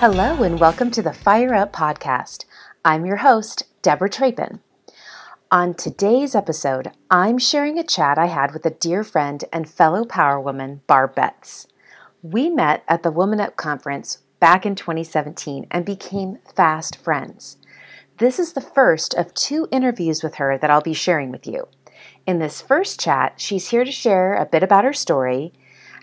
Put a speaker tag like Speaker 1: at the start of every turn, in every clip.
Speaker 1: Hello, and welcome to the Fire Up Podcast. I'm your host, Deborah Trapin. On today's episode, I'm sharing a chat I had with a dear friend and fellow power woman, Barb Betts. We met at the Woman Up conference back in 2017 and became fast friends. This is the first of two interviews with her that I'll be sharing with you. In this first chat, she's here to share a bit about her story,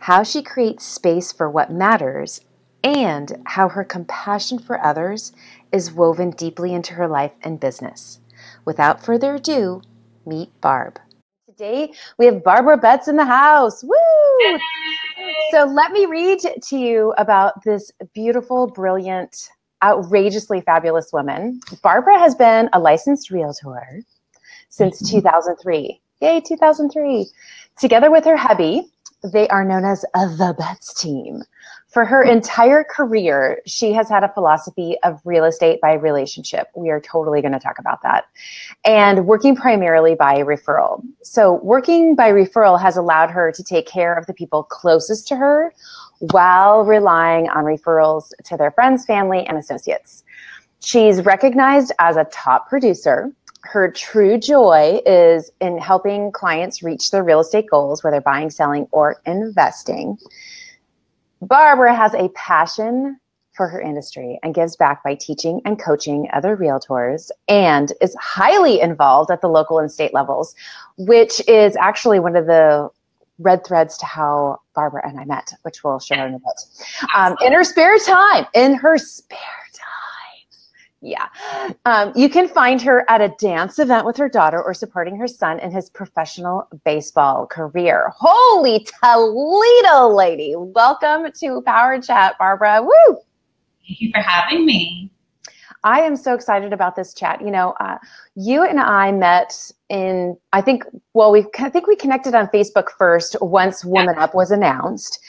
Speaker 1: how she creates space for what matters, and how her compassion for others is woven deeply into her life and business. Without further ado, meet Barb. Today we have Barbara Betts in the house. Woo! So let me read to you about this beautiful, brilliant, outrageously fabulous woman. Barbara has been a licensed realtor since mm-hmm. 2003. Yay, 2003. Together with her hubby, they are known as the Betts team. For her entire career, she has had a philosophy of real estate by relationship. We are totally going to talk about that. And working primarily by referral. So, working by referral has allowed her to take care of the people closest to her while relying on referrals to their friends, family, and associates. She's recognized as a top producer. Her true joy is in helping clients reach their real estate goals, whether buying, selling, or investing. Barbara has a passion for her industry and gives back by teaching and coaching other realtors and is highly involved at the local and state levels, which is actually one of the red threads to how Barbara and I met, which we'll share in a bit. Um, in her spare time, in her spare yeah. Um, you can find her at a dance event with her daughter or supporting her son in his professional baseball career. Holy Toledo, lady. Welcome to Power Chat, Barbara. Woo!
Speaker 2: Thank you for having me.
Speaker 1: I am so excited about this chat. You know, uh, you and I met in, I think, well, we I think we connected on Facebook first once Woman yeah. Up was announced.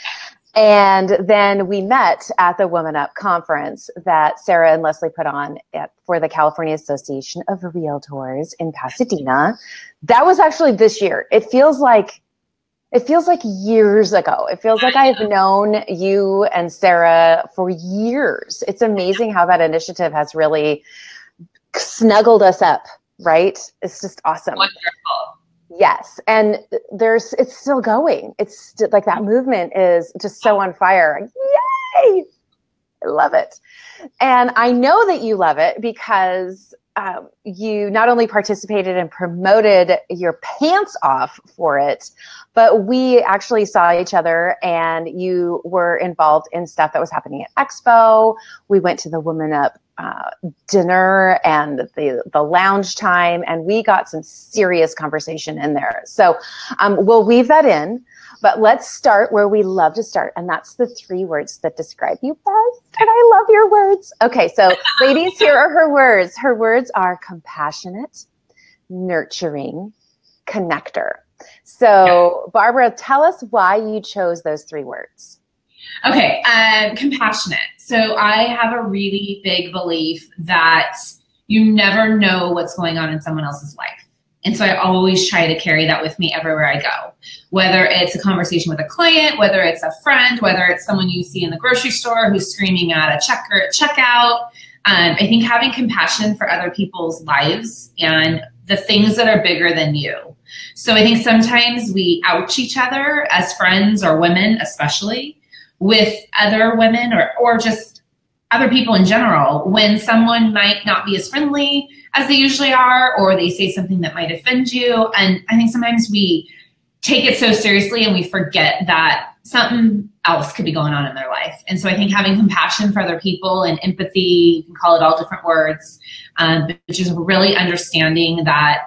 Speaker 1: And then we met at the Woman Up conference that Sarah and Leslie put on at, for the California Association of Realtors in Pasadena. That was actually this year. It feels like it feels like years ago. It feels like I've known you and Sarah for years. It's amazing how that initiative has really snuggled us up, right? It's just awesome.
Speaker 2: Wonderful.
Speaker 1: Yes, and there's it's still going. It's st- like that movement is just so on fire. Yay! I love it, and I know that you love it because um, you not only participated and promoted your pants off for it, but we actually saw each other and you were involved in stuff that was happening at Expo. We went to the Woman Up uh, dinner and the the lounge time, and we got some serious conversation in there. So um, we'll weave that in, but let's start where we love to start, and that's the three words that describe you best. And I love your words. Okay, so ladies, here are her words. Her words are compassionate, nurturing, connector. So, Barbara, tell us why you chose those three words.
Speaker 2: Okay, um, compassionate. So I have a really big belief that you never know what's going on in someone else's life. And so I always try to carry that with me everywhere I go. Whether it's a conversation with a client, whether it's a friend, whether it's someone you see in the grocery store who's screaming at a checker at checkout. Um, I think having compassion for other people's lives and the things that are bigger than you. So I think sometimes we ouch each other as friends or women, especially with other women or, or just other people in general when someone might not be as friendly as they usually are or they say something that might offend you. And i think sometimes we take it so seriously and we forget that something else could be going on in their life. And so i think having compassion for other people and empathy you can call it all different words um, but just really understanding that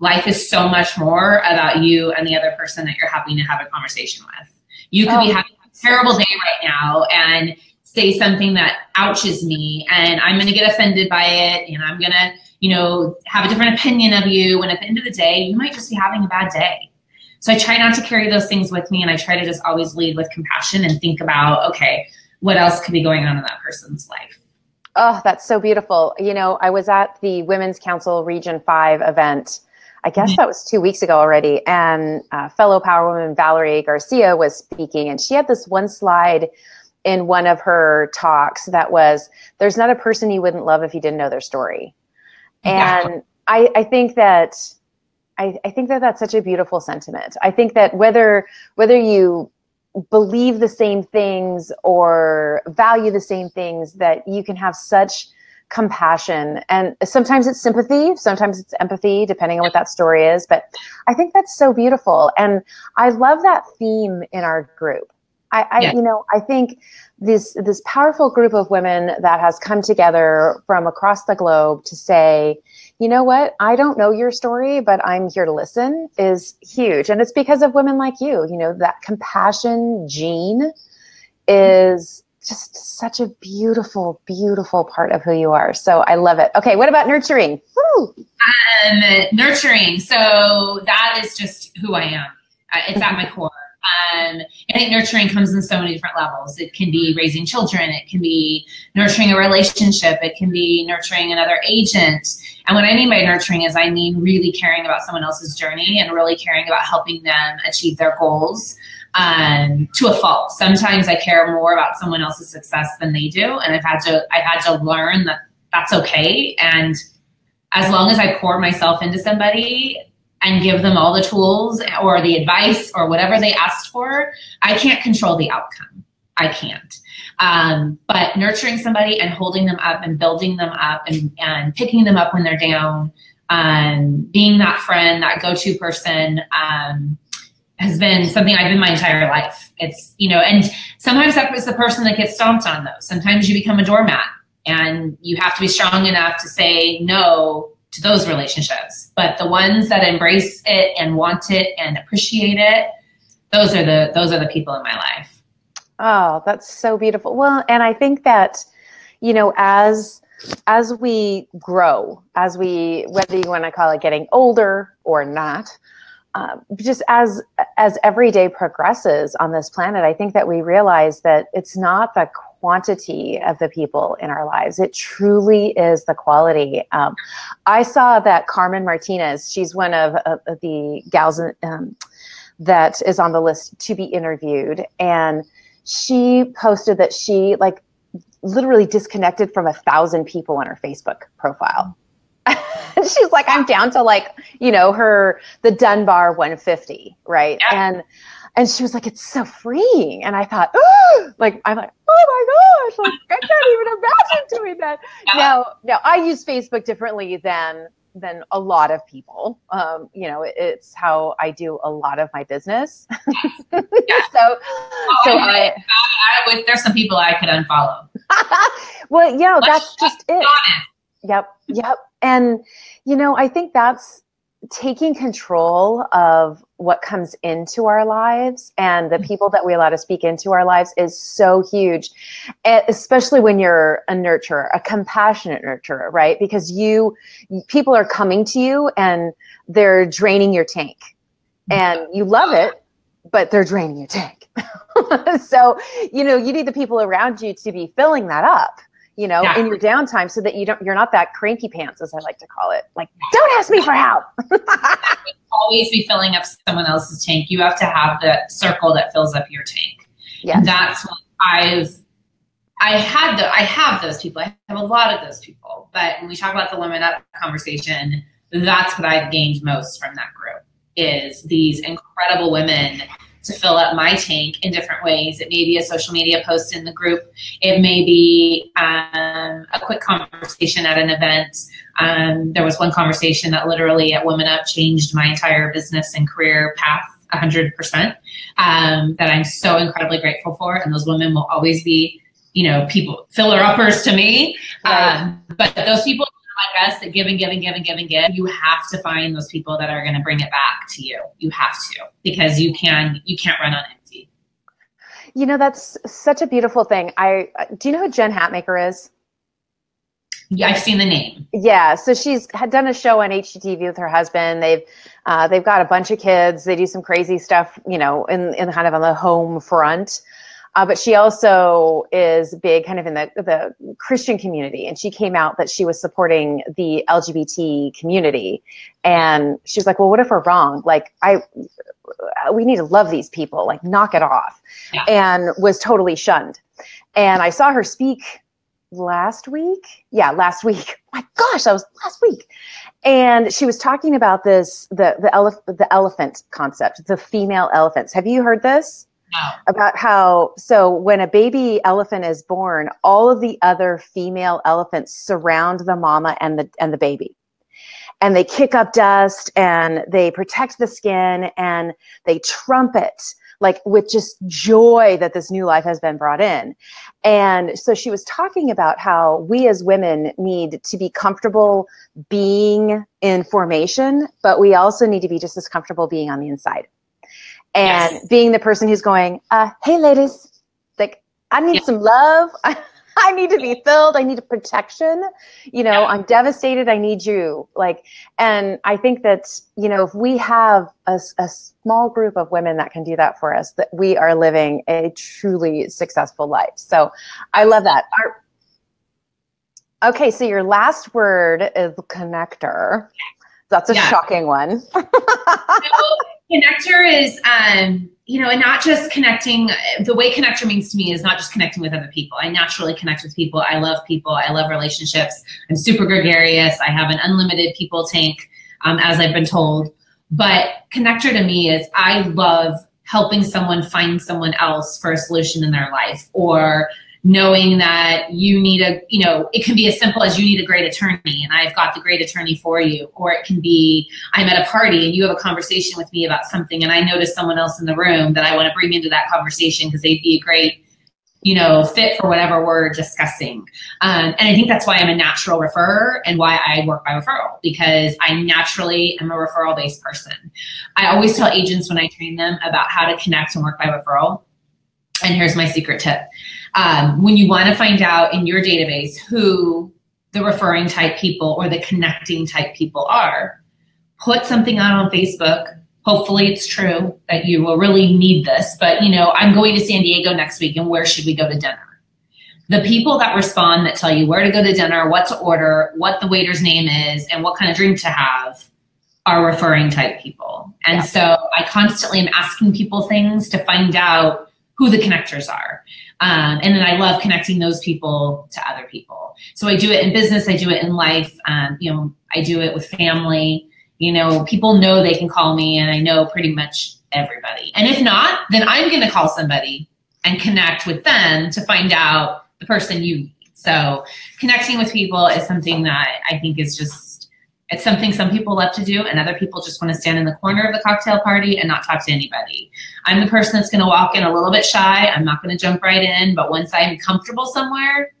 Speaker 2: life is so much more about you and the other person that you're having to have a conversation with. You could oh. be having terrible day right now and say something that ouches me and I'm going to get offended by it and I'm going to, you know, have a different opinion of you. And at the end of the day, you might just be having a bad day. So I try not to carry those things with me and I try to just always lead with compassion and think about, okay, what else could be going on in that person's life?
Speaker 1: Oh, that's so beautiful. You know, I was at the Women's Council Region 5 event I guess that was two weeks ago already. And uh, fellow power woman Valerie Garcia was speaking, and she had this one slide in one of her talks that was there's not a person you wouldn't love if you didn't know their story. And I, I think that I, I think that that's such a beautiful sentiment. I think that whether whether you believe the same things or value the same things, that you can have such compassion. And sometimes it's sympathy sometimes it's empathy depending on what that story is but i think that's so beautiful. And i love that theme in our group. I, I you know i think this this powerful group of women that has come together from across the globe to say you know what? I don't know your story but i'm here to listen is huge. And it's because of women like you. You know that compassion gene mm-hmm. is just such a beautiful, beautiful part of who you are. So I love it. Okay, what about nurturing? Woo!
Speaker 2: Um, nurturing. So that is just who I am. Uh, it's at my core. Um, I think nurturing comes in so many different levels. It can be raising children. It can be nurturing a relationship. It can be nurturing another agent. And what I mean by nurturing is I mean really caring about someone else's journey and really caring about helping them achieve their goals um, to a fault. Sometimes I care more about someone else's success than they do, and I've had to I've had to learn that that's okay. And as long as I pour myself into somebody and give them all the tools or the advice or whatever they asked for, I can't control the outcome. I can't. Um, but nurturing somebody and holding them up and building them up and, and picking them up when they're down, um, being that friend, that go-to person, um, has been something I've been my entire life. It's, you know, and sometimes that is the person that gets stomped on though. Sometimes you become a doormat and you have to be strong enough to say no to those relationships. But the ones that embrace it and want it and appreciate it, those are the those are the people in my life.
Speaker 1: Oh, that's so beautiful. Well, and I think that, you know, as as we grow, as we whether you want to call it getting older or not, uh, just as as every day progresses on this planet, I think that we realize that it's not the quantity of the people in our lives; it truly is the quality. Um, I saw that Carmen Martinez, she's one of, uh, the gals um, that is on the list to be interviewed, and she posted that she like literally disconnected from a thousand people on her Facebook profile she's like, I'm down to like, you know, her the Dunbar 150, right? Yeah. And and she was like, it's so freeing. And I thought, oh, like, I'm like, oh my gosh, like I can't even imagine doing that. Yeah. Now, now I use Facebook differently than than a lot of people. Um, you know, it, it's how I do a lot of my business. Yeah. so,
Speaker 2: oh, so I, I, I, there's some people I could unfollow.
Speaker 1: well, you know, that's just it. Honest. Yep. Yep. And, you know, I think that's taking control of what comes into our lives and the mm-hmm. people that we allow to speak into our lives is so huge, especially when you're a nurturer, a compassionate nurturer, right? Because you, people are coming to you and they're draining your tank mm-hmm. and you love it, but they're draining your tank. so, you know, you need the people around you to be filling that up you know, yeah. in your downtime so that you don't you're not that cranky pants as I like to call it. Like, don't ask me for help.
Speaker 2: always be filling up someone else's tank. You have to have the circle that fills up your tank. Yeah. That's what I've I had the I have those people. I have a lot of those people. But when we talk about the women up conversation, that's what I've gained most from that group is these incredible women to fill up my tank in different ways. It may be a social media post in the group. It may be um, a quick conversation at an event. Um, there was one conversation that literally at Women Up changed my entire business and career path 100% um, that I'm so incredibly grateful for. And those women will always be, you know, people, filler uppers to me. Right. Um, but those people like us that give and give and give and give and give, you have to find those people that are going to bring it back to you. You have to because you can you can't run on empty.
Speaker 1: You know that's such a beautiful thing. I do you know who Jen Hatmaker is?
Speaker 2: Yeah, I've seen the name.
Speaker 1: Yeah, so she's had done a show on HGTV with her husband. They've uh, they've got a bunch of kids. They do some crazy stuff, you know, in in kind of on the home front. Uh, but she also is big kind of in the, the Christian community. And she came out that she was supporting the LGBT community. And she was like, well, what if we're wrong? Like, I, we need to love these people, like, knock it off. Yeah. And was totally shunned. And I saw her speak last week. Yeah, last week. My gosh, that was last week. And she was talking about this the the, elef- the elephant concept, the female elephants. Have you heard this? About how so when a baby elephant is born, all of the other female elephants surround the mama and the and the baby. And they kick up dust and they protect the skin and they trumpet like with just joy that this new life has been brought in. And so she was talking about how we as women need to be comfortable being in formation, but we also need to be just as comfortable being on the inside. And yes. being the person who's going, uh, hey, ladies, like, I need some love. I need to be filled. I need protection. You know, yeah. I'm devastated. I need you. Like, and I think that, you know, if we have a, a small group of women that can do that for us, that we are living a truly successful life. So I love that. Our, okay. So your last word is connector. That's a yeah. shocking one. so,
Speaker 2: connector is, um, you know, and not just connecting. The way connector means to me is not just connecting with other people. I naturally connect with people. I love people. I love relationships. I'm super gregarious. I have an unlimited people tank, um, as I've been told. But connector to me is I love helping someone find someone else for a solution in their life or knowing that you need a, you know, it can be as simple as you need a great attorney and I've got the great attorney for you. Or it can be I'm at a party and you have a conversation with me about something and I notice someone else in the room that I want to bring into that conversation because they'd be a great, you know, fit for whatever we're discussing. Um, and I think that's why I'm a natural referrer and why I work by referral because I naturally am a referral based person. I always tell agents when I train them about how to connect and work by referral. And here's my secret tip um, when you want to find out in your database who the referring type people or the connecting type people are, put something out on Facebook. Hopefully it's true that you will really need this, but you know, I'm going to San Diego next week and where should we go to dinner? The people that respond that tell you where to go to dinner, what to order, what the waiter's name is, and what kind of drink to have are referring type people. And yeah. so I constantly am asking people things to find out who the connectors are. Um, and then I love connecting those people to other people. So I do it in business, I do it in life. Um, you know, I do it with family. You know, people know they can call me, and I know pretty much everybody. And if not, then I'm going to call somebody and connect with them to find out the person you need. So connecting with people is something that I think is just it's something some people love to do, and other people just want to stand in the corner of the cocktail party and not talk to anybody. I'm the person that's going to walk in a little bit shy. I'm not going to jump right in, but once I'm comfortable somewhere,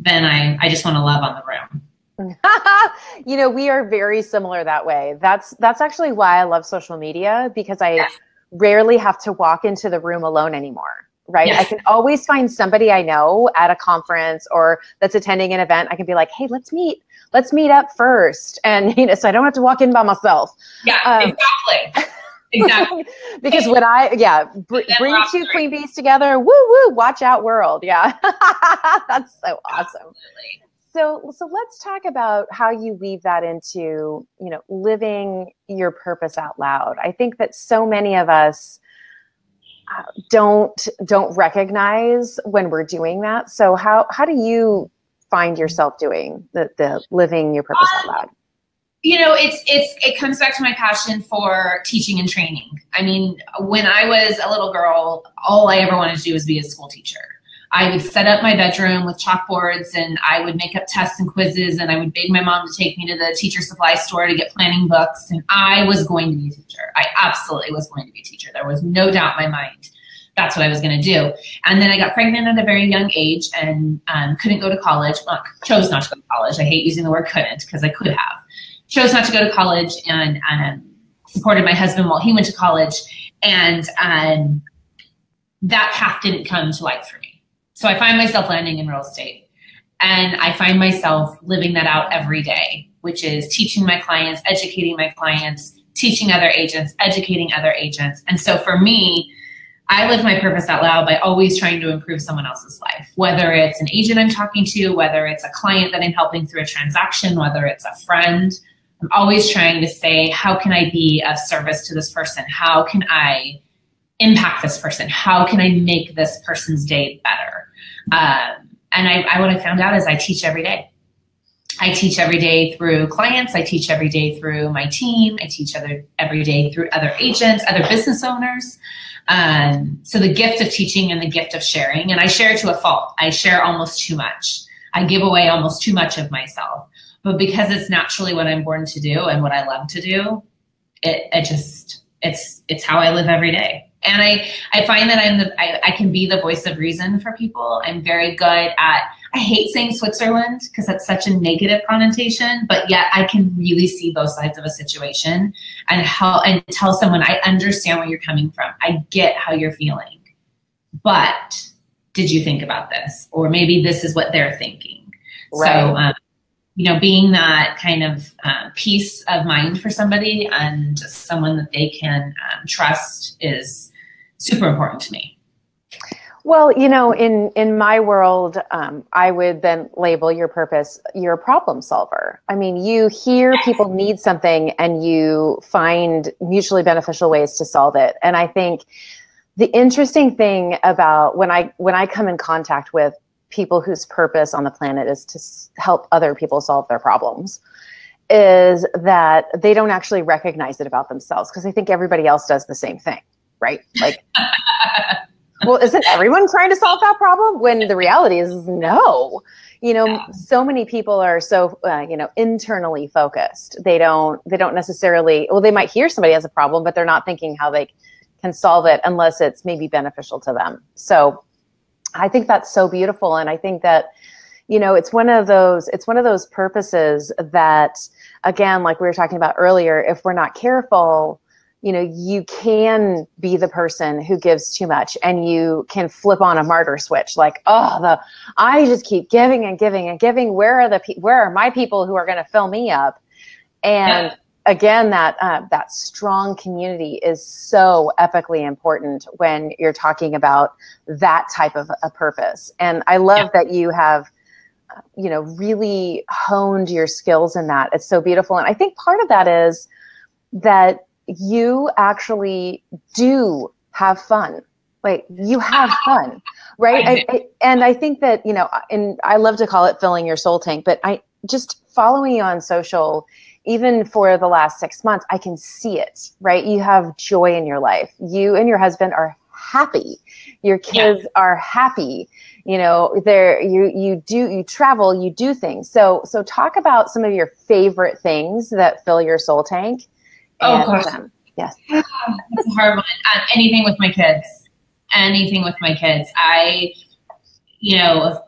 Speaker 2: then I, I just want to love on the room.
Speaker 1: you know, we are very similar that way. That's that's actually why I love social media because I yeah. rarely have to walk into the room alone anymore. Right. Yes. I can always find somebody I know at a conference or that's attending an event. I can be like, hey, let's meet let's meet up first. And, you know, so I don't have to walk in by myself.
Speaker 2: Yeah, um, exactly. Exactly.
Speaker 1: because when I, yeah, br- bring two queen bees together, woo woo, watch out world. Yeah. That's so awesome. Absolutely. So, so let's talk about how you weave that into, you know, living your purpose out loud. I think that so many of us uh, don't don't recognize when we're doing that. So, how how do you find yourself doing the, the living your purpose out loud?
Speaker 2: You know, it's it's it comes back to my passion for teaching and training. I mean, when I was a little girl, all I ever wanted to do was be a school teacher. I would set up my bedroom with chalkboards and I would make up tests and quizzes and I would beg my mom to take me to the teacher supply store to get planning books. And I was going to be a teacher. I absolutely was going to be a teacher. There was no doubt in my mind that's what I was going to do. And then I got pregnant at a very young age and um, couldn't go to college. Well, chose not to go to college. I hate using the word couldn't because I could have. Chose not to go to college and um, supported my husband while he went to college. And um, that path didn't come to light for me. So I find myself landing in real estate. And I find myself living that out every day, which is teaching my clients, educating my clients, teaching other agents, educating other agents. And so for me, I live my purpose out loud by always trying to improve someone else's life, whether it's an agent I'm talking to, whether it's a client that I'm helping through a transaction, whether it's a friend. I'm always trying to say, how can I be of service to this person? How can I impact this person? How can I make this person's day better? Um, and I, I, what I found out is I teach every day. I teach every day through clients. I teach every day through my team. I teach other every day through other agents, other business owners. Um, so the gift of teaching and the gift of sharing, and I share to a fault. I share almost too much. I give away almost too much of myself. But because it's naturally what I'm born to do and what I love to do, it, it just it's it's how I live every day and I, I find that I'm the, I, I can be the voice of reason for people. I'm very good at, I hate saying Switzerland because that's such a negative connotation, but yet I can really see both sides of a situation and how, and tell someone, I understand where you're coming from. I get how you're feeling, but did you think about this? Or maybe this is what they're thinking. Right. So, um, you know, being that kind of uh, peace of mind for somebody and someone that they can um, trust is super important to me.
Speaker 1: Well, you know, in in my world, um, I would then label your purpose. You're a problem solver. I mean, you hear people need something, and you find mutually beneficial ways to solve it. And I think the interesting thing about when I when I come in contact with people whose purpose on the planet is to help other people solve their problems is that they don't actually recognize it about themselves because I think everybody else does the same thing right? Like, well, isn't everyone trying to solve that problem? When the reality is no. You know, yeah. so many people are so uh, you know internally focused. They don't they don't necessarily well they might hear somebody has a problem, but they're not thinking how they can solve it unless it's maybe beneficial to them. So, I think that's so beautiful, and I think that you know it's one of those it's one of those purposes that again like we were talking about earlier if we're not careful you know you can be the person who gives too much and you can flip on a martyr switch. Like oh the i just keep giving and giving and giving. Where are the pe- where are my people who are going to fill me up? And yeah. again that uh, that strong community is so epically important when you're talking about that type of a purpose. And i love yeah. that you have uh, you know really honed your skills in that. It's so beautiful. And i think part of that is that you actually do have fun. Like you have fun, right? I I, and I think that, you know, and I love to call it filling your soul tank, but I just following you on social, even for the last six months, I can see it, right? You have joy in your life. You and your husband are happy. Your kids yeah. are happy. You know, there you you do you travel, you do things. So so talk about some of your favorite things that fill your soul tank
Speaker 2: Oh gosh. Um, yes. It's a hard one. Um, anything with my kids. Anything with my kids. I, you know,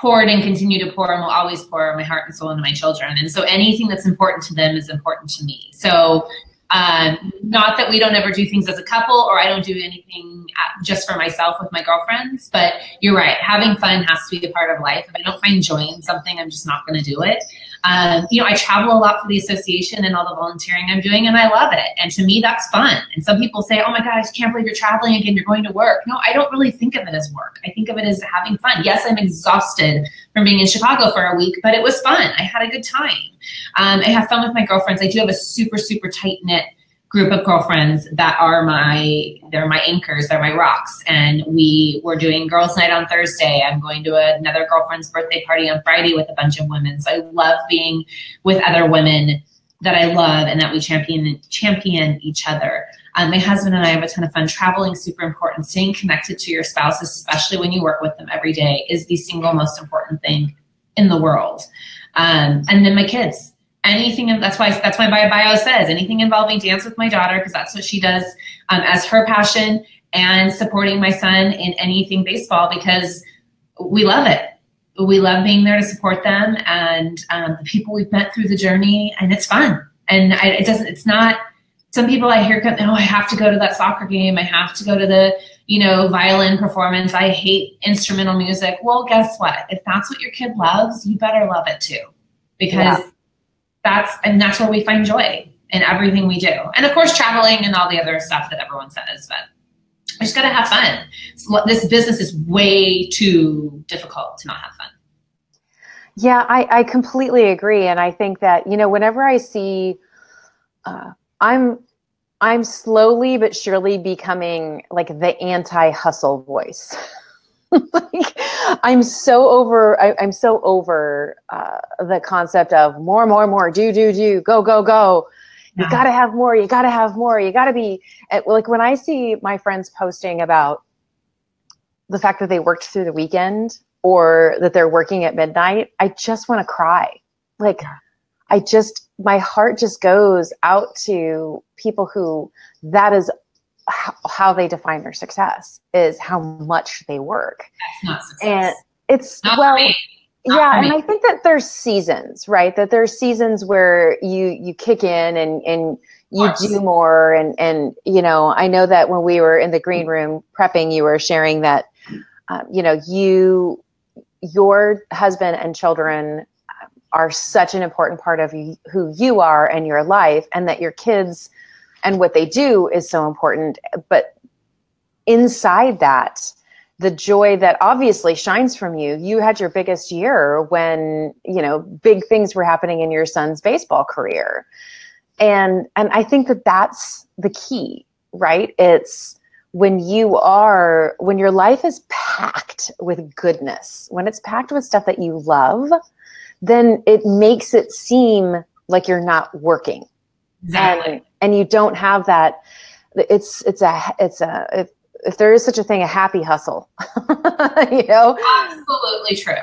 Speaker 2: poured and continue to pour and will always pour my heart and soul into my children. And so anything that's important to them is important to me. So um, not that we don't ever do things as a couple or I don't do anything just for myself with my girlfriends, but you're right. Having fun has to be a part of life. If I don't find joy in something, I'm just not going to do it. Um, you know, I travel a lot for the association and all the volunteering I'm doing, and I love it. And to me, that's fun. And some people say, "Oh my gosh, can't believe you're traveling again. You're going to work." No, I don't really think of it as work. I think of it as having fun. Yes, I'm exhausted from being in Chicago for a week, but it was fun. I had a good time. Um, I have fun with my girlfriends. I do have a super, super tight knit group of girlfriends that are my they're my anchors they're my rocks. And we were doing girls night on thursday. I'm going to another girlfriend's birthday party on friday with a bunch of women. So i love being with other women that i love and that we champion champion each other. Um, my husband and i have a ton of fun traveling super important. Staying connected to your spouse especially when you work with them every day is the single most important thing in the world. Um, and then my kids anything that's why that's why my bio says anything involving dance with my daughter because that's what she does um, as her passion and supporting my son in anything baseball because we love it. We love being there to support them and um, the people we've met through the journey and it's fun. And I, it doesn't it's not some people i hear come oh i have to go to that soccer game i have to go to the you know violin performance i hate instrumental music. Well guess what? If that's what your kid loves you better love it too. Because yeah that's and that's where we find joy in everything we do and of course traveling and all the other stuff that everyone says but I just got to have fun. So this business is way too difficult to not have fun.
Speaker 1: Yeah, I, I completely agree. And I think that, you know, whenever I see, uh, I'm, I'm slowly but surely becoming like the anti hustle voice. like, I'm so over, I, am so over uh, the concept of more, more, more, do, do, do, go, go, go. You got to have more. You got to have more. You got to be like when I see my friends posting about the fact that they worked through the weekend or that they're working at midnight, I just want to cry. Like, I just, my heart just goes out to people who that is how, how they define their success is how much they work.
Speaker 2: That's not success.
Speaker 1: And it's,
Speaker 2: not
Speaker 1: well, yeah and i think that there's seasons right? That there's seasons where you you kick in and and you do more. And and you know i know that when we were in the green room prepping you were sharing that um, you know you your husband and children are such an important part of who you are and your life and that your kids and what they do is so important but inside that the joy that obviously shines from you you had your biggest year when you know big things were happening in your son's baseball career. And and i think that that's the key right? It's when you are when your life is packed with goodness when it's packed with stuff that you love then it makes it seem like you're not working.
Speaker 2: Exactly.
Speaker 1: and and you don't have that it's it's a it's a if, if there is such a thing a happy hustle you know
Speaker 2: absolutely true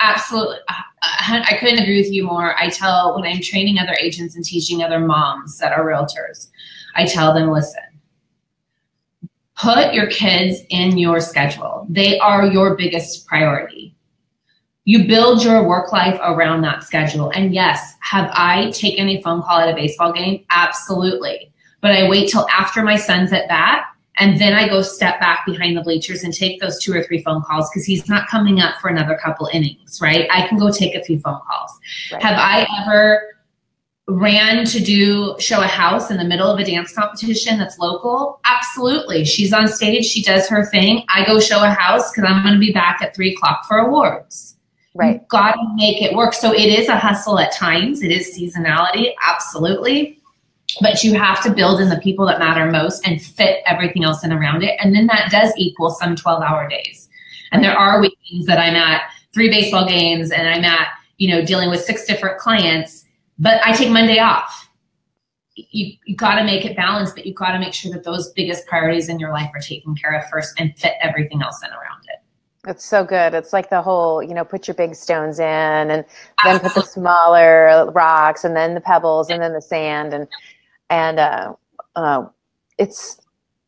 Speaker 2: absolutely i couldn't agree with you more i tell when i'm training other agents and teaching other moms that are realtors i tell them listen put your kids in your schedule. They are your biggest priority. You build your work life around that schedule. And yes, have I taken a phone call at a baseball game? Absolutely. But I wait till after my son's at bat and then I go step back behind the bleachers and take those two or three phone calls because he's not coming up for another couple innings, right? I can go take a few phone calls. Right. Have I ever ran to do show a house in the middle of a dance competition that's local absolutely she's on stage she does her thing i go show a house because i'm going to be back at three o'clock for awards
Speaker 1: right.
Speaker 2: You've got to make it work. So it is a hustle at times. It is seasonality absolutely. But you have to build in the people that matter most and fit everything else in around it. And then that does equal some 12 hour days. And there are weekends that i'm at three baseball games and i'm at you know dealing with six different clients but I take Monday off. You, you got to make it balanced, but you got to make sure that those biggest priorities in your life are taken care of first and fit everything else in around it.
Speaker 1: It's so good. It's like the whole, you know, put your big stones in and then put the smaller rocks and then the pebbles and then the sand and and uh, uh, it's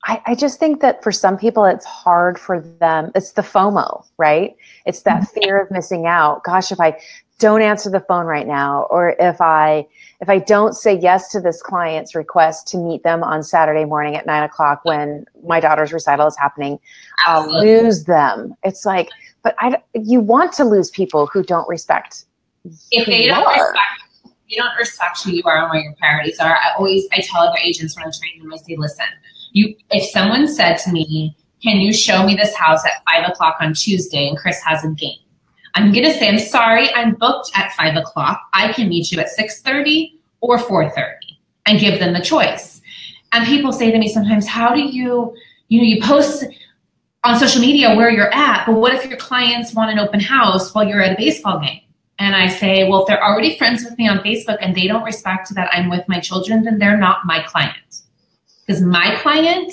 Speaker 1: I, I just think that for some people it's hard for them. It's the FOMO, right? It's that mm-hmm. fear of missing out. Gosh, if I don't answer the phone right now or if i if i don't say yes to this client's request to meet them on saturday morning at nine o'clock when my daughter's recital is happening Absolutely. i'll lose them it's like but i you want to lose people who don't respect
Speaker 2: if they don't are. respect you don't respect who you are and where your priorities are i always i tell other agents when i'm training them i say listen you if someone said to me can you show me this house at five o'clock on tuesday and chris has a game I'm going to say, I'm sorry, I'm booked at five o'clock. I can meet you at 6.30 or 4.30 and give them the choice. And people say to me sometimes, how do you, you know, you post on social media where you're at, but what if your clients want an open house while you're at a baseball game? And I say, well, if they're already friends with me on Facebook and they don't respect that I'm with my children, then they're not my client. Because my client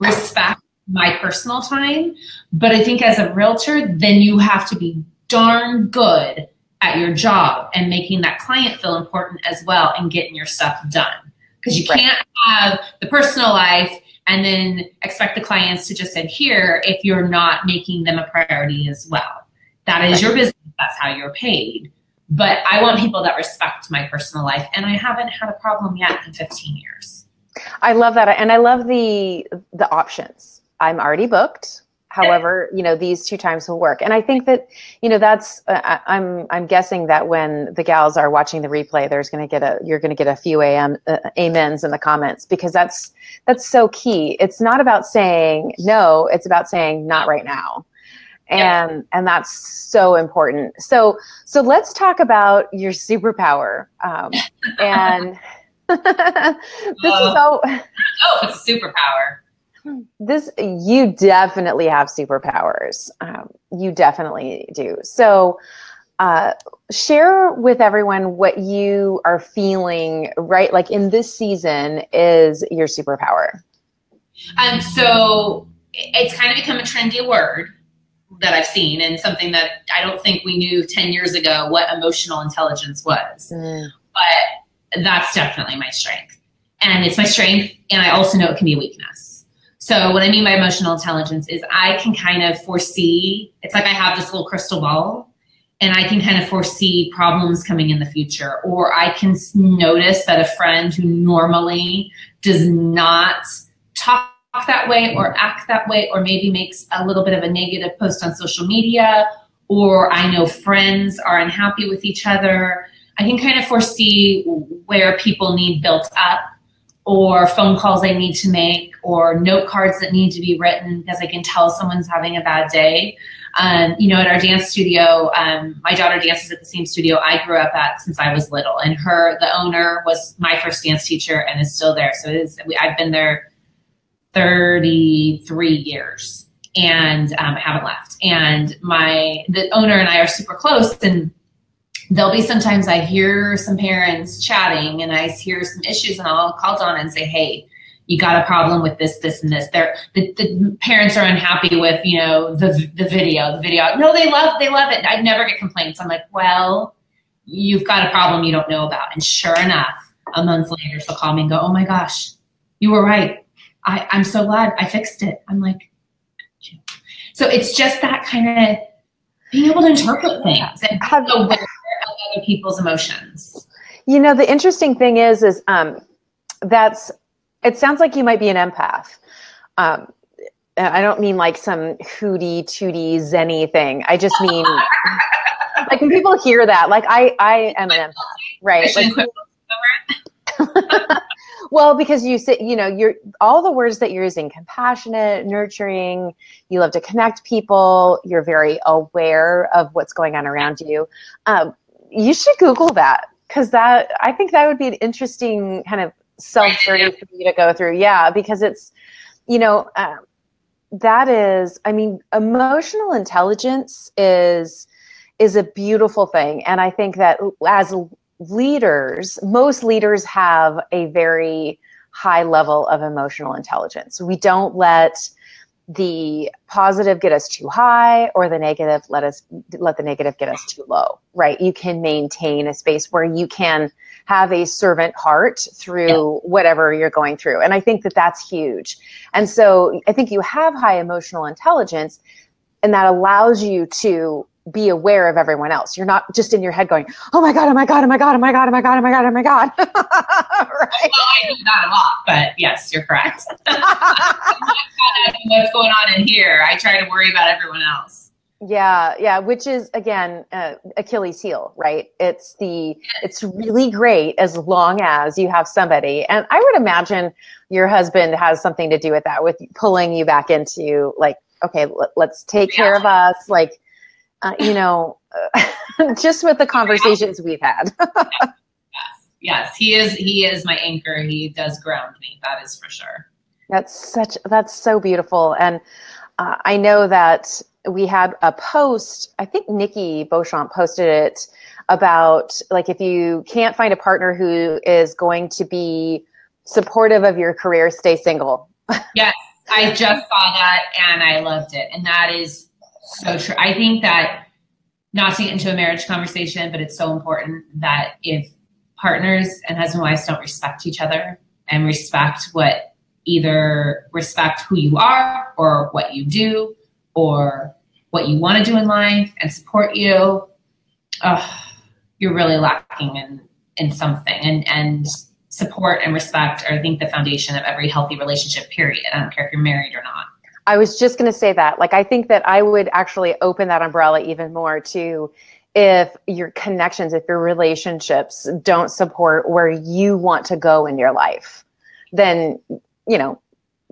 Speaker 2: respects my personal time. But I think as a realtor, then you have to be darn good at your job and making that client feel important as well and getting your stuff done. Because you can't have the personal life and then expect the clients to just adhere if you're not making them a priority as well. That is your business, that's how you're paid. But I want people that respect my personal life, and I haven't had a problem yet in 15 years.
Speaker 1: I love that, and I love the the options. I'm already booked however you know these two times will work. And i think that you know that's uh, i'm i'm guessing that when the gals are watching the replay there's going to get a you're going to get a few am uh, amens in the comments because that's that's so key. It's not about saying no it's about saying not right now. And yeah. and that's so important. So so let's talk about your superpower um, and this uh, is
Speaker 2: all oh it's a superpower
Speaker 1: this you definitely have superpowers. Um, you definitely do. So, uh, share with everyone what you are feeling right like in this season is your superpower.
Speaker 2: Um, so it's kind of become a trendy word that I've seen and something that I don't think we knew 10 years ago what emotional intelligence was. Mm. But that's definitely my strength. And it's my strength. And I also know it can be a weakness. So what I mean by emotional intelligence is I can kind of foresee, it's like I have this little crystal ball and I can kind of foresee problems coming in the future, or I can notice that a friend who normally does not talk that way or act that way, or maybe makes a little bit of a negative post on social media, or I know friends are unhappy with each other. I can kind of foresee where people need built up or phone calls I need to make or note cards that need to be written because I can tell someone's having a bad day. Um, you know, at our dance studio, um, my daughter dances at the same studio I grew up at since I was little, and her, the owner, was my first dance teacher and is still there. So I've been there 33 years and um, I haven't left. And my the owner and I are super close, and there'll be sometimes I hear some parents chatting and I hear some issues and I'll call Donna and say, hey, you got a problem with this, this, and this. They're, the, the parents are unhappy with, you know, the, the video, the video. No, they love, they love it. I never get complaints. I'm like, well, you've got a problem you don't know about. And sure enough, a month later, she'll call me and go, oh my gosh, you were right. I, I'm so glad I fixed it. I'm like, so it's just that kind of being able to interpret things and have, aware other people's emotions.
Speaker 1: You know, the interesting thing is, is um, that's. It sounds like you might be an empath. Um, I don't mean like some hooty tooty zenny thing. I just mean like when people hear that, like I I am an empath, right? Like, well, because you say, you know, you're all the words that you're using compassionate, nurturing, you love to connect people, you're very aware of what's going on around you. Um, you should Google that because that I think that would be an interesting kind of self journey for you to go through. Yeah, because it's you know um, that is I mean emotional intelligence is is a beautiful thing, and I think that as leaders, most leaders have a very high level of emotional intelligence. We don't let the positive get us too high or the negative let us let the negative get us too low right? You can maintain a space where you can have a servant heart through yeah. whatever you're going through. And i think that that's huge. And so i think you have high emotional intelligence and that allows you to be aware of everyone else. You're not just in your head going, "Oh my god, oh my god, oh my god, oh my god, oh my god, oh my god, oh my god." right?
Speaker 2: Well, I do that a lot, but yes, you're correct. what's going on in here? I try to worry about everyone else.
Speaker 1: Yeah, yeah, which is again uh, Achilles' heel, right? It's the it's really great as long as you have somebody, and I would imagine your husband has something to do with that, with pulling you back into like, okay, let's take yeah. care of us, like uh, you know, just with the conversations we've had.
Speaker 2: yes. yes, he is. He is my anchor. He does ground me. That is for sure.
Speaker 1: That's such. That's so beautiful, and uh, I know that we had a post. I think Nikki Beauchamp posted it about like if you can't find a partner who is going to be supportive of your career, stay single.
Speaker 2: yes, I just saw that and I loved it, and that is so true. I think that not to get into a marriage conversation, but it's so important that if partners and husband and wives don't respect each other and respect what either respect who you are or what you do or what you want to do in life and support you, oh, you're really lacking in in something. And and support and respect are I think the foundation of every healthy relationship. Period. I don't care if you're married or not.
Speaker 1: I was just going to say that. Like, I think that I would actually open that umbrella even more to if your connections, if your relationships don't support where you want to go in your life, then, you know,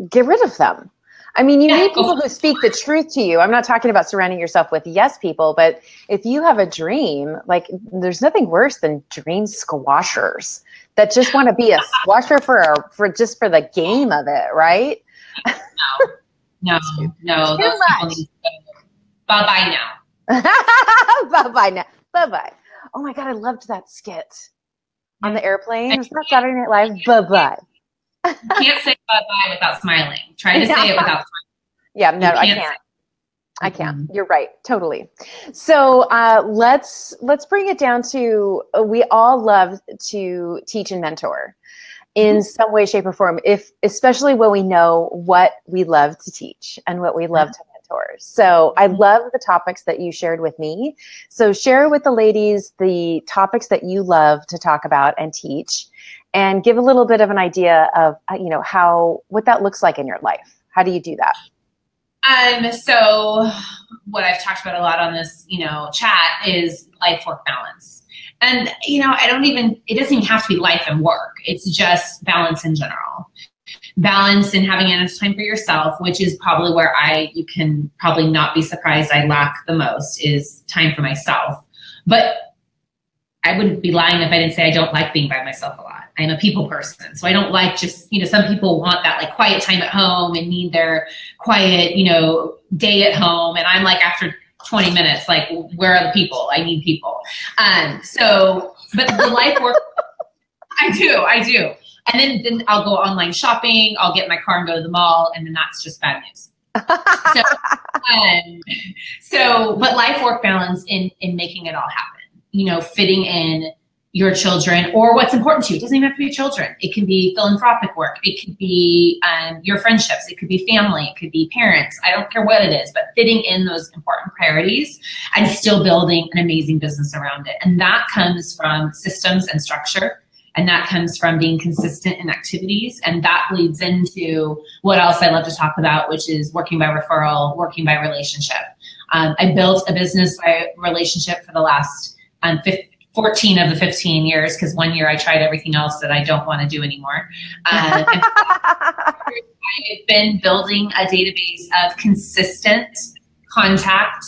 Speaker 1: get rid of them. I mean, you yeah. need people who speak the truth to you. I'm not talking about surrounding yourself with yes people, but if you have a dream, like there's nothing worse than dream squashers that just want to be a squasher for a, for just for the game of it, right?
Speaker 2: No, no, no. Those people need to bye bye now.
Speaker 1: bye bye now. Bye bye. Oh my god, I loved that skit on the airplane. Was that Saturday Night Live? Bye bye.
Speaker 2: You can't say bye bye without smiling. Try to say it without smiling.
Speaker 1: Yeah, no, can't I can't. I can't. Mm-hmm. You're right. Totally. So uh, let's let's bring it down to uh, we all love to teach and mentor in mm-hmm. some way, shape, or form. If especially when we know what we love to teach and what we love mm-hmm. to mentor. So I mm-hmm. love the topics that you shared with me. So share with the ladies the topics that you love to talk about and teach and give a little bit of an idea of uh, you know how what that looks like in your life how do you do that
Speaker 2: um so what i've talked about a lot on this you know chat is life work balance and you know i don't even it doesn't even have to be life and work it's just balance in general balance and having enough time for yourself which is probably where i you can probably not be surprised i lack the most is time for myself but I wouldn't be lying if I didn't say I don't like being by myself a lot. I'm a people person. So I don't like just, you know, some people want that like quiet time at home and need their quiet, you know, day at home. And I'm like, after 20 minutes, like, where are the people? I need people. Um, so, but the life work, I do, I do. And then, then I'll go online shopping, I'll get in my car and go to the mall, and then that's just bad news. so, um, so, but life work balance in, in making it all happen you know, fitting in your children or what's important to you. It doesn't even have to be children. It can be philanthropic work. It could be um, your friendships. It could be family. It could be parents. I don't care what it is, but fitting in those important priorities and still building an amazing business around it. And that comes from systems and structure. And that comes from being consistent in activities. And that leads into what else I love to talk about, which is working by referral, working by relationship. Um, I built a business by relationship for the last um, 14 of the 15 years because one year I tried everything else that I don't want to do anymore. Uh, I've been building a database of consistent contact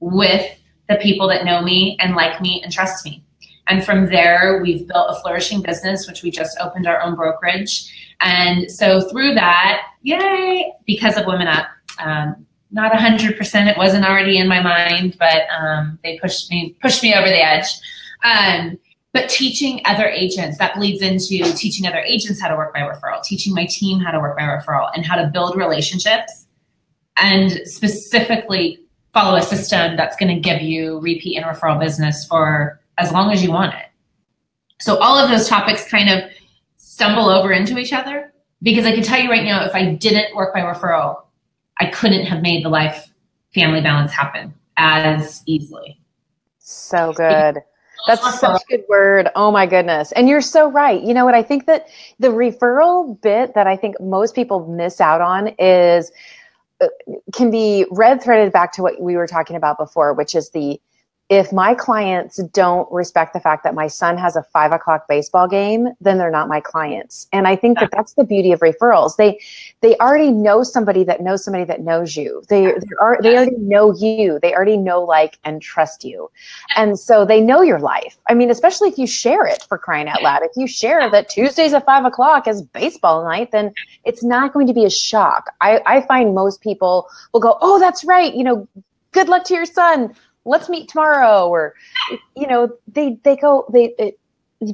Speaker 2: with the people that know me and like me and trust me. And from there, we've built a flourishing business, which we just opened our own brokerage. And so through that, yay, because of Women Up, um, not a hundred percent. It wasn't already in my mind, but um, they pushed me pushed me over the edge. Um, but teaching other agents that leads into teaching other agents how to work by referral, teaching my team how to work by referral, and how to build relationships, and specifically follow a system that's going to give you repeat and referral business for as long as you want it. So all of those topics kind of stumble over into each other because I can tell you right now, if I didn't work by referral, I couldn't have made the life family balance happen as easily.
Speaker 1: So good. That's such a good word. Oh my goodness. And you're so right. You know what? I think that the referral bit that I think most people miss out on is uh, can be red threaded back to what we were talking about before, which is the if my clients don't respect the fact that my son has a five o'clock baseball game, then they're not my clients. And I think that that's the beauty of referrals. They they already know somebody that knows somebody that knows you. They they, are, they already know you. They already know like and trust you, and so they know your life. I mean, especially if you share it for crying out loud. If you share that Tuesdays at five o'clock is baseball night, then it's not going to be a shock. I, I find most people will go, "Oh, that's right," you know. Good luck to your son let's meet tomorrow or you know they they go they it,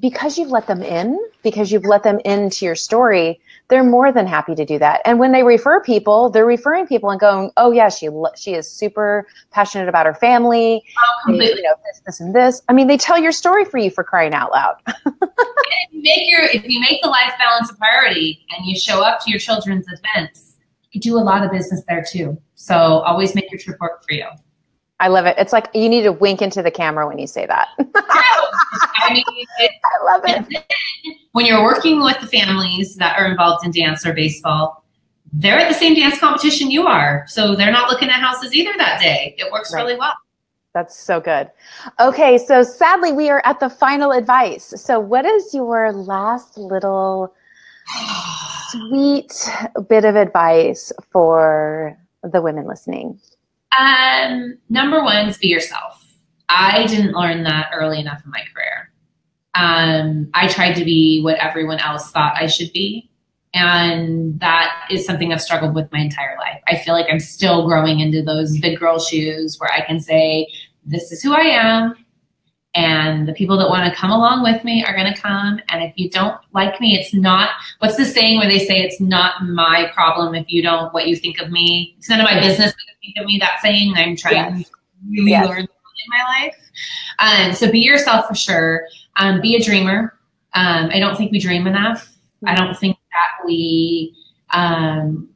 Speaker 1: because you've let them in because you've let them into your story they're more than happy to do that. And when they refer people they're referring people and going oh yeah she she is super passionate about her family oh, they, you know this this and this. I mean they tell your story for you for crying out loud.
Speaker 2: Make your if you make the life balance a priority and you show up to your children's events you do a lot of business there too. So always make your trip work for you
Speaker 1: I love it. It's like you need to wink into the camera when you say that. I mean, I love it.
Speaker 2: When you're working with the families that are involved in dance or baseball, they're at the same dance competition you are. So they're not looking at houses either that day. It works right. really well.
Speaker 1: That's so good. Okay, so sadly, we are at the final advice. So, what is your last little sweet bit of advice for the women listening?
Speaker 2: Um, number one is be yourself. I didn't learn that early enough in my career. Um, I tried to be what everyone else thought I should be. And that is something I've struggled with my entire life. I feel like I'm still growing into those big girl shoes where I can say, this is who I am. And the people that want to come along with me are going to come. And if you don't like me, it's not, what's the saying where they say it's not my problem if you don't, what you think of me? It's none of my business what you think of me. That saying I'm trying yes. to really yes. learn in my life. Um, so be yourself for sure. Um, be a dreamer. Um, I don't think we dream enough. Mm-hmm. I don't think that we um,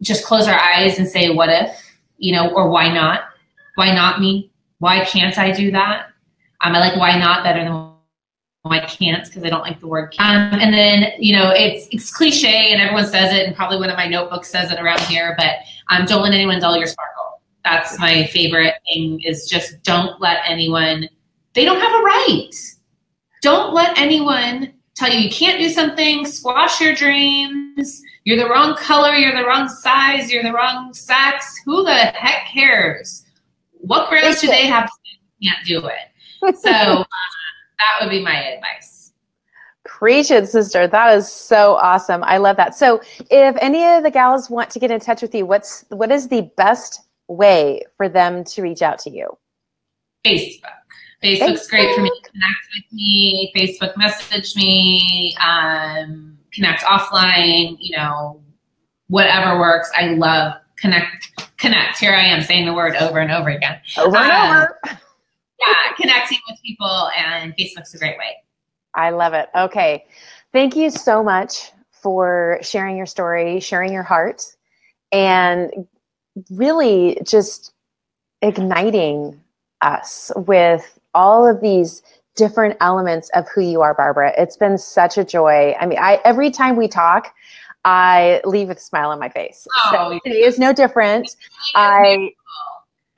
Speaker 2: just close our eyes and say, what if, you know, or why not? Why not me? Why can't I do that? Um, I like why not better than why can't because I don't like the word can. Um, and then, you know, it's it's cliche and everyone says it, and probably one of my notebooks says it around here, but um, don't let anyone dull your sparkle. That's my favorite thing is just don't let anyone, they don't have a right. Don't let anyone tell you you can't do something, squash your dreams, you're the wrong color, you're the wrong size, you're the wrong sex. Who the heck cares? What grounds do they have to say can't do it? So uh, that would be my advice.
Speaker 1: Preach it, sister. That is so awesome. I love that. So, if any of the gals want to get in touch with you, what's what is the best way for them to reach out to you?
Speaker 2: Facebook. Facebook's Facebook. great for me to connect with me. Facebook message me, um, connect offline. You know, whatever works. I love connect. Connect. Here I am saying the word over and over again.
Speaker 1: Over and um, over.
Speaker 2: yeah, connecting with people, and Facebook's a great way.
Speaker 1: I love it. Okay, thank you so much for sharing your story, sharing your heart, and really just igniting us with all of these different elements of who you are, Barbara. It's been such a joy. I mean, I every time we talk, I leave with a smile on my face. Oh, so today is no different. I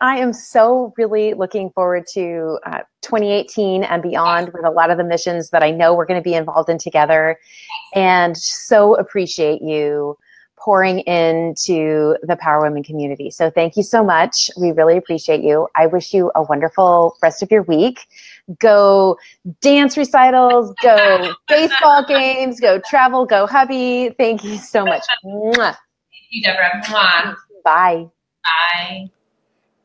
Speaker 1: I am so really looking forward to uh, 2018 and beyond with a lot of the missions that I know we're going to be involved in together, and so appreciate you pouring into the Power Women community. So thank you so much. We really appreciate you. I wish you a wonderful rest of your week. Go dance recitals, go baseball games, go travel, go hubby. Thank you so much.
Speaker 2: Thank you, Deborah. Mwah.
Speaker 1: Bye.
Speaker 2: Bye.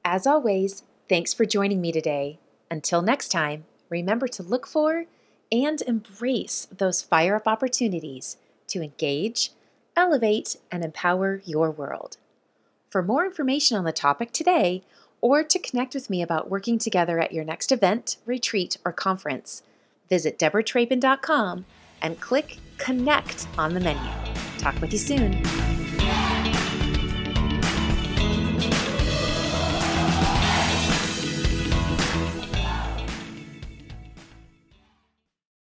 Speaker 1: As always, thanks for joining me today. Until next time, remember to look for and embrace those fire up opportunities to engage elevate, and empower your world. For more information on the topic today, or to connect with me about working together at your next event, retreat, or conference, visit debratrappen.com and click Connect on the menu. Talk with you soon.